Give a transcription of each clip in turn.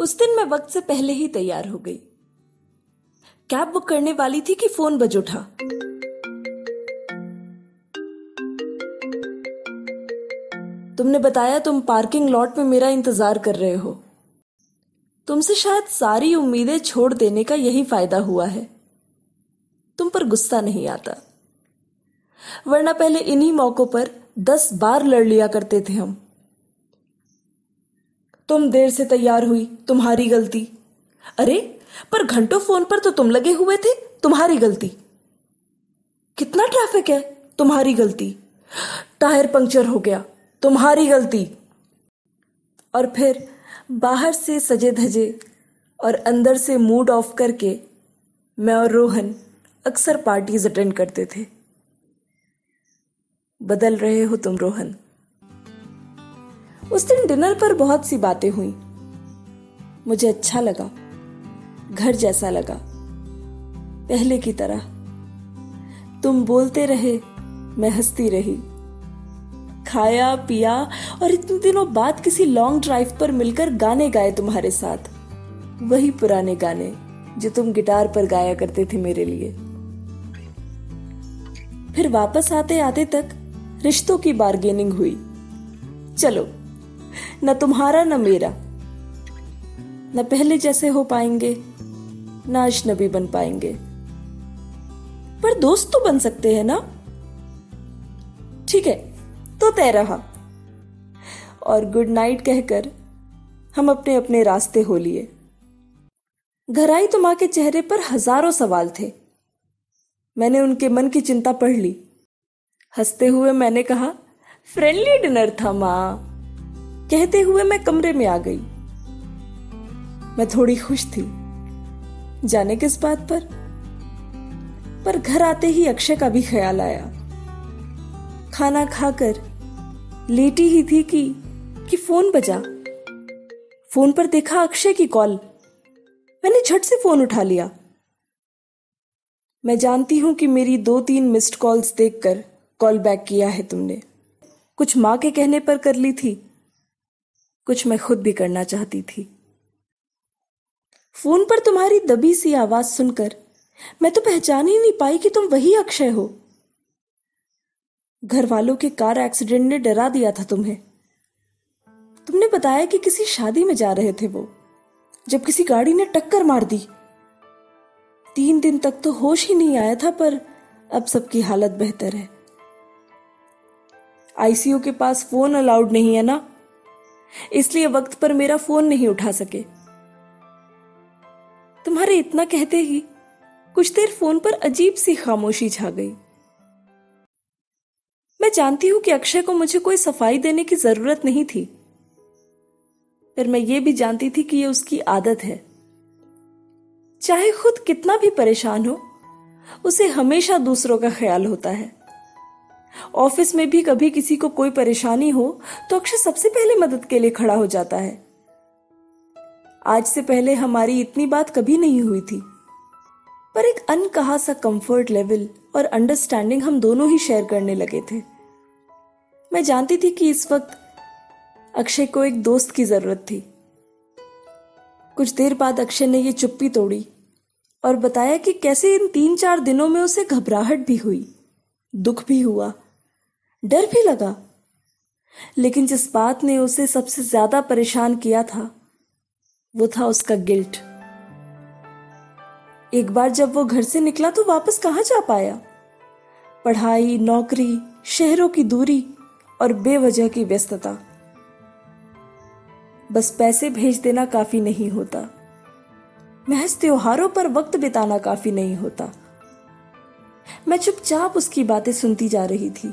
उस दिन मैं वक्त से पहले ही तैयार हो गई। कैब बुक करने वाली थी कि फ़ोन बज उठा। तुमने बताया तुम पार्किंग लॉट में मेरा इंतज़ार कर रहे हो। तुमसे शायद सारी उम्मीदें छोड़ देने का यही फ़ायदा हुआ है। तुम पर गुस्सा नहीं आता। वरना पहले इन्हीं मौकों पर दस बार लड़ लिया करते थे हम। तुम देर से तैयार हुई, तुम्हारी गलती। अरे, पर घंटों फ़ोन पर तो तुम लगे हुए थे, तुम्हारी गलती। कितना ट्रैफ़िक है, तुम्हारी गलती। टायर पंक्चर हो गया, तुम्हारी गलती। और फिर बाहर से सजे धजे और अंदर से मूड ऑफ़ करके मैं और रोहन अक्सर पार्टीज़ अटेंड करते थे। बदल रहे हो तुम रोहन। उस दिन डिनर पर बहुत सी बातें हुई। मुझे अच्छा लगा। घर जैसा लगा। पहले की तरह। तुम बोलते रहे, मैं हंसती रही। खाया, पिया और इतने दिनों बाद किसी लॉन्ग ड्राइव पर मिलकर गाने गाए तुम्हारे साथ। वही पुराने गाने जो तुम गिटार पर गाया करते थे मेरे लिए। फिर वापस आते आते तक रिश्तों की बार्गेनिंग हुई। चलो न तुम्हारा न मेरा। न पहले जैसे हो पाएँगे, न अजनबी बन पाएँगे। पर दोस्त तो बन सकते हैं ना? ठीक है तो तय रहा। और गुड नाइट कहकर हम अपने अपने रास्ते हो लिए। घर आई तो माँ के चेहरे पर हज़ारों सवाल थे। मैंने उनके मन की चिंता पढ़ ली। हँसते हुए मैंने कहा, फ्रेंडली डिनर था माँ। कहते हुए मैं कमरे में आ गई। मैं थोड़ी खुश थी। जाने किस बात पर? पर घर आते ही अक्षय का भी ख्याल आया। खाना खाकर लेटी ही थी कि कि फ़ोन बजा। फ़ोन पर देखा अक्षय की कॉल। मैंने झट से फ़ोन उठा लिया। मैं जानती हूँ कि मेरी दो तीन मिस्ड कॉल्स देखकर कॉल बैक किया है तुमने। कुछ माँ के कहने पर कर ली थी। कुछ मैं खुद भी करना चाहती थी। फ़ोन पर तुम्हारी दबी सी आवाज़ सुनकर मैं तो पहचान ही नहीं पाई कि तुम वही अक्षय हो। घर वालों के कार एक्सीडेंट ने डरा दिया था तुम्हें। तुमने बताया कि किसी शादी में जा रहे थे वो, जब किसी गाड़ी ने टक्कर मार दी। तीन दिन तक तो होश ही नहीं आया था, पर अब सबकी हालत बेहतर है। आईसीयू के पास फ़ोन अलाउड नहीं है ना? इसलिए वक्त पर मेरा फ़ोन नहीं उठा सके। तुम्हारे इतना कहते ही कुछ देर फ़ोन पर अजीब सी खामोशी छा गई। मैं जानती हूँ कि अक्षय को मुझे कोई सफ़ाई देने की ज़रूरत नहीं थी, पर मैं ये भी जानती थी कि यह उसकी आदत है। चाहे खुद कितना भी परेशान हो, उसे हमेशा दूसरों का ख्याल होता है। ऑफ़िस में भी कभी किसी को कोई परेशानी हो तो अक्षय सबसे पहले मदद के लिए खड़ा हो जाता है। आज से पहले हमारी इतनी बात कभी नहीं हुई थी। पर एक अनकहा सा कंफर्ट लेवल और अंडरस्टैंडिंग हम दोनों ही शेयर करने लगे थे। मैं जानती थी कि इस वक्त अक्षय को एक दोस्त की ज़रूरत थी। कुछ देर बाद अक्षय ने यह चुप्पी तोड़ी और बताया कि कैसे इन तीन चार दिनों में उसे घबराहट भी हुई, दुख भी हुआ। डर भी लगा। लेकिन जिस बात ने उसे सबसे ज़्यादा परेशान किया था, वो था उसका गिल्ट। एक बार जब वो घर से निकला तो वापस कहाँ जा पाया? पढ़ाई, नौकरी, शहरों की दूरी और बेवजह की व्यस्तता। बस पैसे भेज देना काफ़ी नहीं होता। महज त्योहारों पर वक्त बिताना काफ़ी नहीं होता। मैं चुपचाप उसकी बातें सुनती जा रही थी।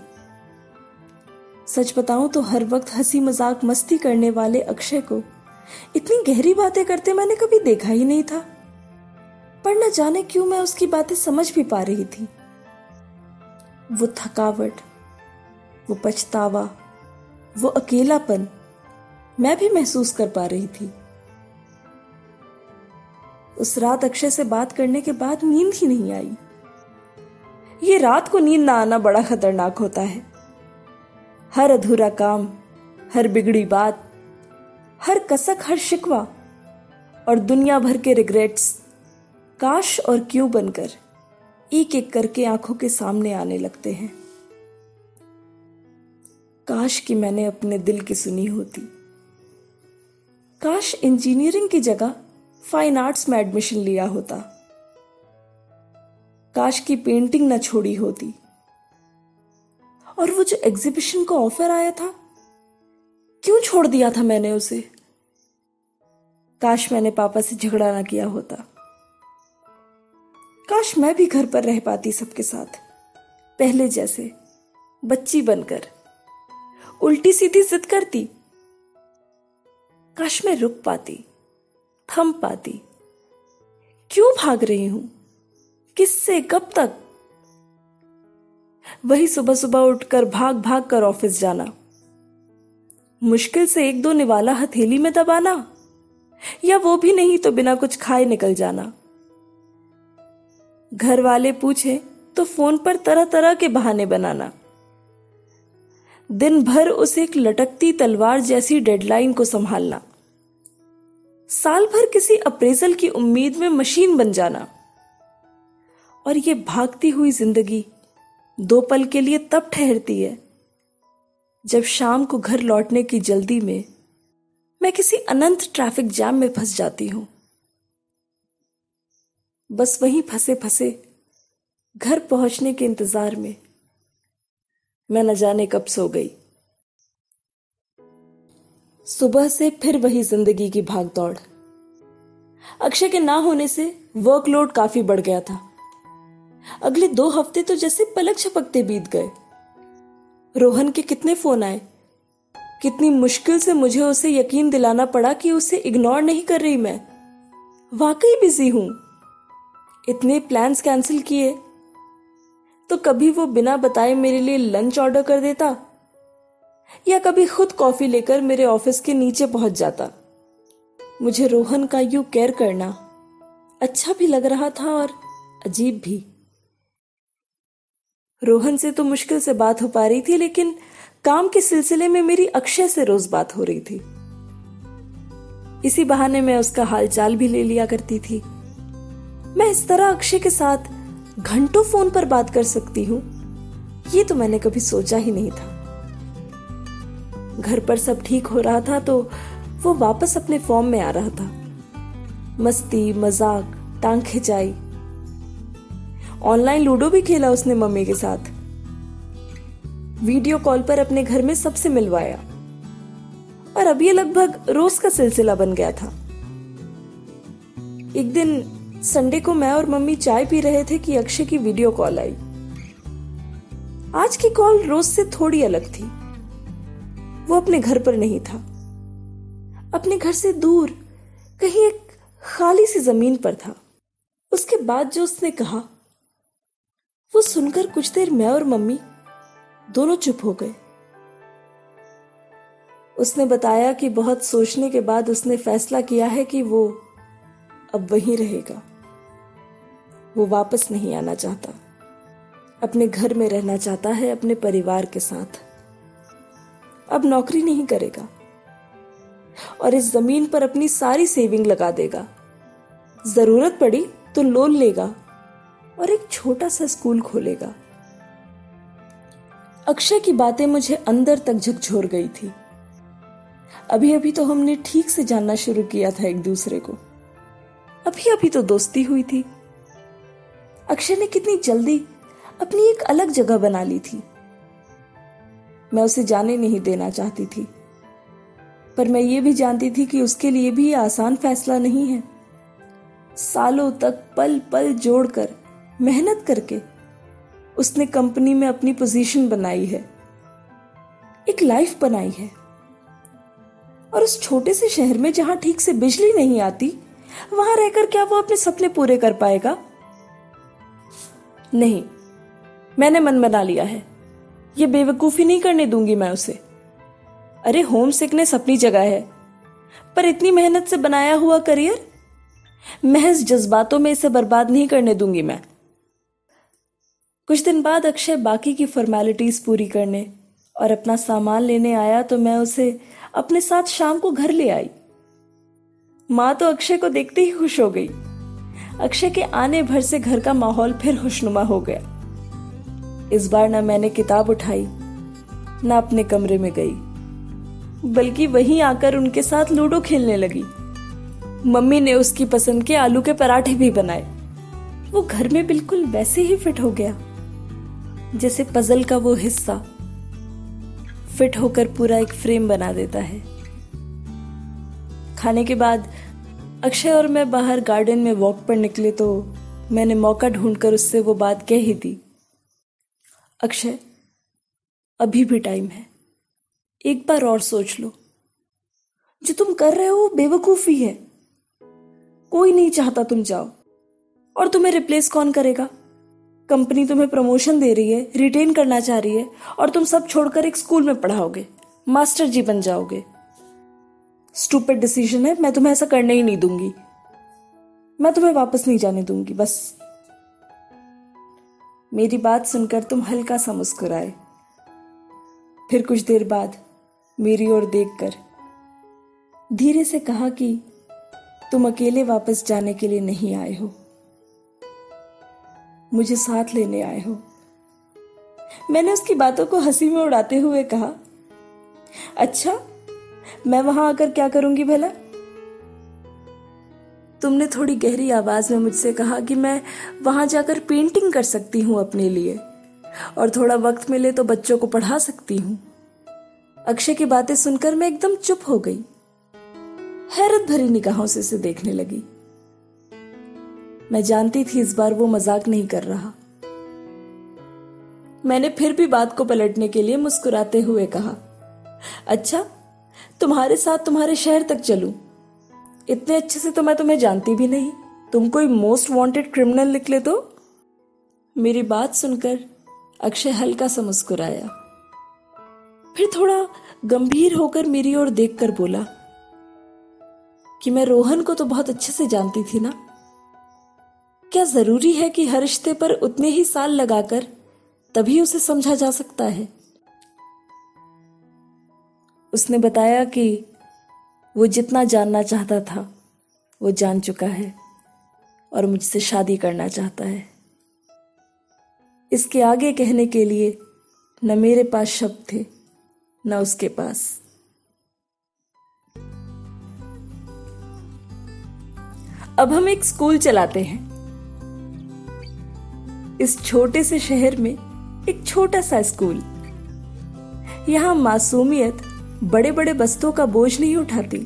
सच बताऊँ तो हर वक्त हँसी मज़ाक मस्ती करने वाले अक्षय को इतनी गहरी बातें करते मैंने कभी देखा ही नहीं था। पर न जाने क्यों मैं उसकी बातें समझ भी पा रही थी। वो थकावट, वो पछतावा, वो अकेलापन मैं भी महसूस कर पा रही थी। उस रात अक्षय से बात करने के बाद नींद ही नहीं आई। ये रात को नींद ना आना बड़ा खतरनाक होता है। हर अधूरा काम, हर बिगड़ी बात, हर कसक, हर शिकवा, और दुनिया भर के रिग्रेट्स काश और क्यों बनकर एक एक करके आँखों के सामने आने लगते हैं। काश कि मैंने अपने दिल की सुनी होती। काश इंजीनियरिंग की जगह फाइन आर्ट्स में एडमिशन लिया होता। काश की पेंटिंग न छोड़ी होती। और वो जो एग्जीबिशन का ऑफ़र आया था, क्यों छोड़ दिया था मैंने उसे? काश मैंने पापा से झगड़ा ना किया होता। काश मैं भी घर पर रह पाती सबके साथ। पहले जैसे, बच्ची बनकर। उल्टी सीधी जिद करती। काश मैं रुक पाती, थम पाती। क्यों भाग रही हूँ? किससे, कब तक? वही सुबह सुबह उठकर भाग भाग कर ऑफ़िस जाना। मुश्किल से एक दो निवाला हथेली में दबाना, या वो भी नहीं तो बिना कुछ खाए निकल जाना। घर वाले पूछे तो फ़ोन पर तरह तरह के बहाने बनाना। दिन भर उस एक लटकती तलवार जैसी डेडलाइन को संभालना। साल भर किसी अप्रेजल की उम्मीद में मशीन बन जाना। और ये भागती हुई ज़िंदगी दो पल के लिए तब ठहरती है, जब शाम को घर लौटने की जल्दी में मैं किसी अनंत ट्रैफ़िक जैम में फंस जाती हूँ। बस वहीं फंसे फंसे घर पहुँचने के इंतज़ार में मैं न जाने कब सो गई। सुबह से फिर वही ज़िंदगी की भाग दौड़। अक्षय के ना होने से वर्कलोड काफ़ी बढ़ गया था। अगले दो हफ़्ते तो जैसे पलक झपकते बीत गए। रोहन के कितने फ़ोन आए। कितनी मुश्किल से मुझे उसे यकीन दिलाना पड़ा कि उसे इग्नोर नहीं कर रही मैं। वाकई बिज़ी हूँ। इतने प्लान्स कैंसिल किए। तो कभी वो बिना बताए मेरे लिए लंच ऑर्डर कर देता? या कभी खुद कॉफ़ी लेकर मेरे ऑफ़िस के नीचे पहुँच जाता? मुझे रोहन का यू केयर करना अच्छा भी लग रहा था और अजीब भी। रोहन से तो मुश्किल से बात हो पा रही थी, लेकिन काम के सिलसिले में मेरी अक्षय से रोज बात हो रही थी। इसी बहाने मैं उसका हालचाल भी ले लिया करती थी। मैं इस तरह अक्षय के साथ घंटों फ़ोन पर बात कर सकती हूँ, ये तो मैंने कभी सोचा ही नहीं था। घर पर सब ठीक हो रहा था तो वो वापस अपने फॉर्म में आ रहा था। मस्ती, मज़ाक, टांग खिंचाई ऑनलाइन लूडो भी खेला उसने मम्मी के साथ। वीडियो कॉल पर अपने घर में सबसे मिलवाया। और अब ये लगभग रोज का सिलसिला बन गया था। एक दिन संडे को मैं और मम्मी चाय पी रहे थे कि अक्षय की वीडियो कॉल आई। आज की कॉल रोज से थोड़ी अलग थी। वो अपने घर पर नहीं था। अपने घर से दूर, कहीं एक खाली सी ज़मीन पर था। उसके बाद जो उसने कहा वो सुनकर कुछ देर मैं और मम्मी दोनों चुप हो गए। उसने बताया कि बहुत सोचने के बाद उसने फैसला किया है कि वो अब वहीं रहेगा। वो वापस नहीं आना चाहता। अपने घर में रहना चाहता है, अपने परिवार के साथ। अब नौकरी नहीं करेगा और इस ज़मीन पर अपनी सारी सेविंग लगा देगा। ज़रूरत पड़ी तो लोन लेगा। और एक छोटा सा स्कूल खोलेगा। अक्षय की बातें मुझे अंदर तक झकझोर गई थी। अभी अभी तो हमने ठीक से जानना शुरू किया था एक दूसरे को। अभी अभी तो दोस्ती हुई थी। अक्षय ने कितनी जल्दी अपनी एक अलग जगह बना ली थी। मैं उसे जाने नहीं देना चाहती थी। पर मैं ये भी जानती थी कि उसके लिए भी आसान फैसला नहीं है। सालों तक पल पल जोड़कर मेहनत करके उसने कंपनी में अपनी पोजीशन बनाई है, एक लाइफ बनाई है। और उस छोटे से शहर में जहाँ ठीक से बिजली नहीं आती, वहाँ रहकर क्या वो अपने सपने पूरे कर पाएगा? नहीं, मैंने मन बना लिया है। ये बेवकूफ़ी नहीं करने दूँगी मैं उसे। अरे होम सिकनेस अपनी जगह है, पर इतनी मेहनत से बनाया हुआ करियर? महज जज्बातों में इसे बर्बाद नहीं करने दूँगी मैं। कुछ दिन बाद अक्षय बाकी की फॉर्मेलिटीज पूरी करने और अपना सामान लेने आया तो मैं उसे अपने साथ शाम को घर ले आई। माँ तो अक्षय को देखते ही खुश हो गई। अक्षय के आने भर से घर का माहौल फिर खुशनुमा हो गया। इस बार ना मैंने किताब उठाई, ना अपने कमरे में गई, बल्कि वहीं आकर उनके साथ लूडो खेलने लगी। मम्मी ने उसकी पसंद के आलू के पराठे भी बनाए। वो घर में बिल्कुल वैसे ही फिट हो गया। जैसे पजल का वो हिस्सा फिट होकर पूरा एक फ्रेम बना देता है। खाने के बाद अक्षय और मैं बाहर गार्डन में वॉक पर निकले तो मैंने मौका ढूंढकर उससे वो बात कह ही दी। अक्षय, अभी भी टाइम है। एक बार और सोच लो। जो तुम कर रहे हो बेवकूफ़ी है। कोई नहीं चाहता तुम जाओ और तुम्हें रिप्लेस कौन करेगा? कंपनी तुम्हें प्रमोशन दे रही है रिटेन करना चाह रही है, और तुम सब छोड़कर एक स्कूल में पढ़ाओगे मास्टर जी बन जाओगे। स्टूपेड डिसीज़न है, मैं तुम्हें ऐसा करने ही नहीं दूँगी। मैं तुम्हें वापस नहीं जाने दूँगी, बस। मेरी बात सुनकर तुम हल्का सा मुस्कुराए। फिर कुछ देर बाद मेरी ओर देखकर धीरे से कहा कि तुम अकेले वापस जाने के लिए नहीं आए हो। मुझे साथ लेने आए हो। मैंने उसकी बातों को हँसी में उड़ाते हुए कहा अच्छा मैं वहाँ आकर क्या करूँगी भला? तुमने थोड़ी गहरी आवाज़ में मुझसे कहा कि मैं वहाँ जाकर पेंटिंग कर सकती हूँ अपने लिए, और थोड़ा वक्त मिले तो बच्चों को पढ़ा सकती हूँ। अक्षय की बातें सुनकर मैं एकदम चुप हो गई। हैरत भरी निगाहों से उसे देखने लगी। मैं जानती थी इस बार वो मज़ाक नहीं कर रहा। मैंने फिर भी बात को पलटने के लिए मुस्कुराते हुए कहा अच्छा तुम्हारे साथ तुम्हारे शहर तक चलूँ। इतने अच्छे से तो मैं तुम्हें जानती भी नहीं। तुम कोई मोस्ट वांटेड क्रिमिनल निकले तो? मेरी बात सुनकर अक्षय हल्का सा मुस्कुराया। फिर थोड़ा गंभीर होकर मेरी ओर देखकर बोला, कि मैं रोहन को तो बहुत अच्छे से जानती थी ना? क्या ज़रूरी है कि हर रिश्ते पर उतने ही साल लगाकर तभी उसे समझा जा सकता है? उसने बताया कि वो जितना जानना चाहता था, वो जान चुका है और मुझसे शादी करना चाहता है। इसके आगे कहने के लिए न मेरे पास शब्द थे, न उसके पास। अब हम एक स्कूल चलाते हैं। इस छोटे से शहर में एक छोटा सा स्कूल। यहाँ मासूमियत बड़े बड़े बस्तों का बोझ नहीं उठाती।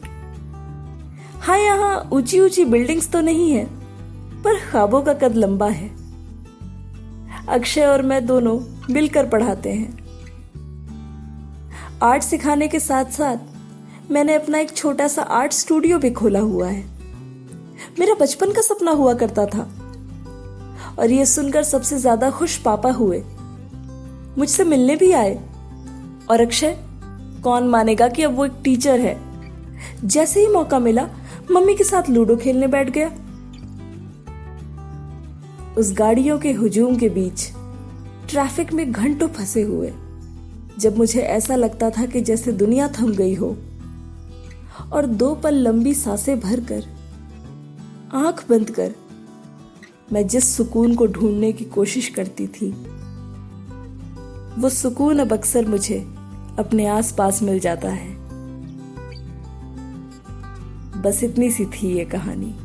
हाँ यहाँ ऊँची ऊँची बिल्डिंग्स तो नहीं है, पर ख्वाबों का कद लंबा है। अक्षय और मैं दोनों मिलकर पढ़ाते हैं। आर्ट सिखाने के साथ साथ मैंने अपना एक छोटा सा आर्ट स्टूडियो भी खोला हुआ है। मेरा बचपन का सपना हुआ करता था। और ये सुनकर सबसे ज़्यादा खुश पापा हुए। मुझसे मिलने भी आए। और अक्षय, कौन मानेगा कि अब वो एक टीचर है? जैसे ही मौका मिला, मम्मी के साथ लूडो खेलने बैठ गया। उस गाड़ियों के हुजूम के बीच ट्रैफ़िक में घंटों फंसे हुए। जब मुझे ऐसा लगता था कि जैसे दुनिया थम गई हो। और दो पल लंबी साँसें भरकर आँख बंद कर मैं जिस सुकून को ढूँढने की कोशिश करती थी, वो सुकून अब अक्सर मुझे अपने आसपास मिल जाता है। बस इतनी सी थी ये कहानी।